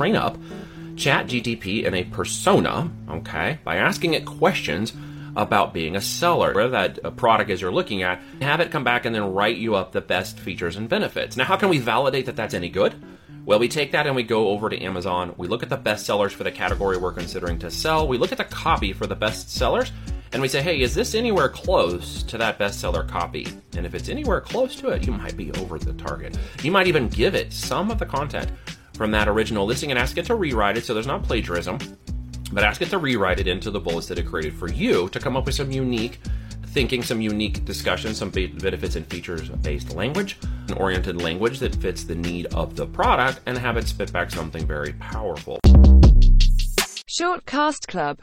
train up ChatGTP in a persona, okay, by asking it questions about being a seller, whether that uh, product is you're looking at, have it come back and then write you up the best features and benefits. Now, how can we validate that that's any good? Well, we take that and we go over to Amazon. We look at the best sellers for the category we're considering to sell. We look at the copy for the best sellers and we say, hey, is this anywhere close to that bestseller copy? And if it's anywhere close to it, you might be over the target. You might even give it some of the content from that original listing and ask it to rewrite it so there's not plagiarism, but ask it to rewrite it into the bullets that it created for you to come up with some unique thinking, some unique discussion, some benefits and features based language, an oriented language that fits the need of the product, and have it spit back something very powerful. Shortcast Club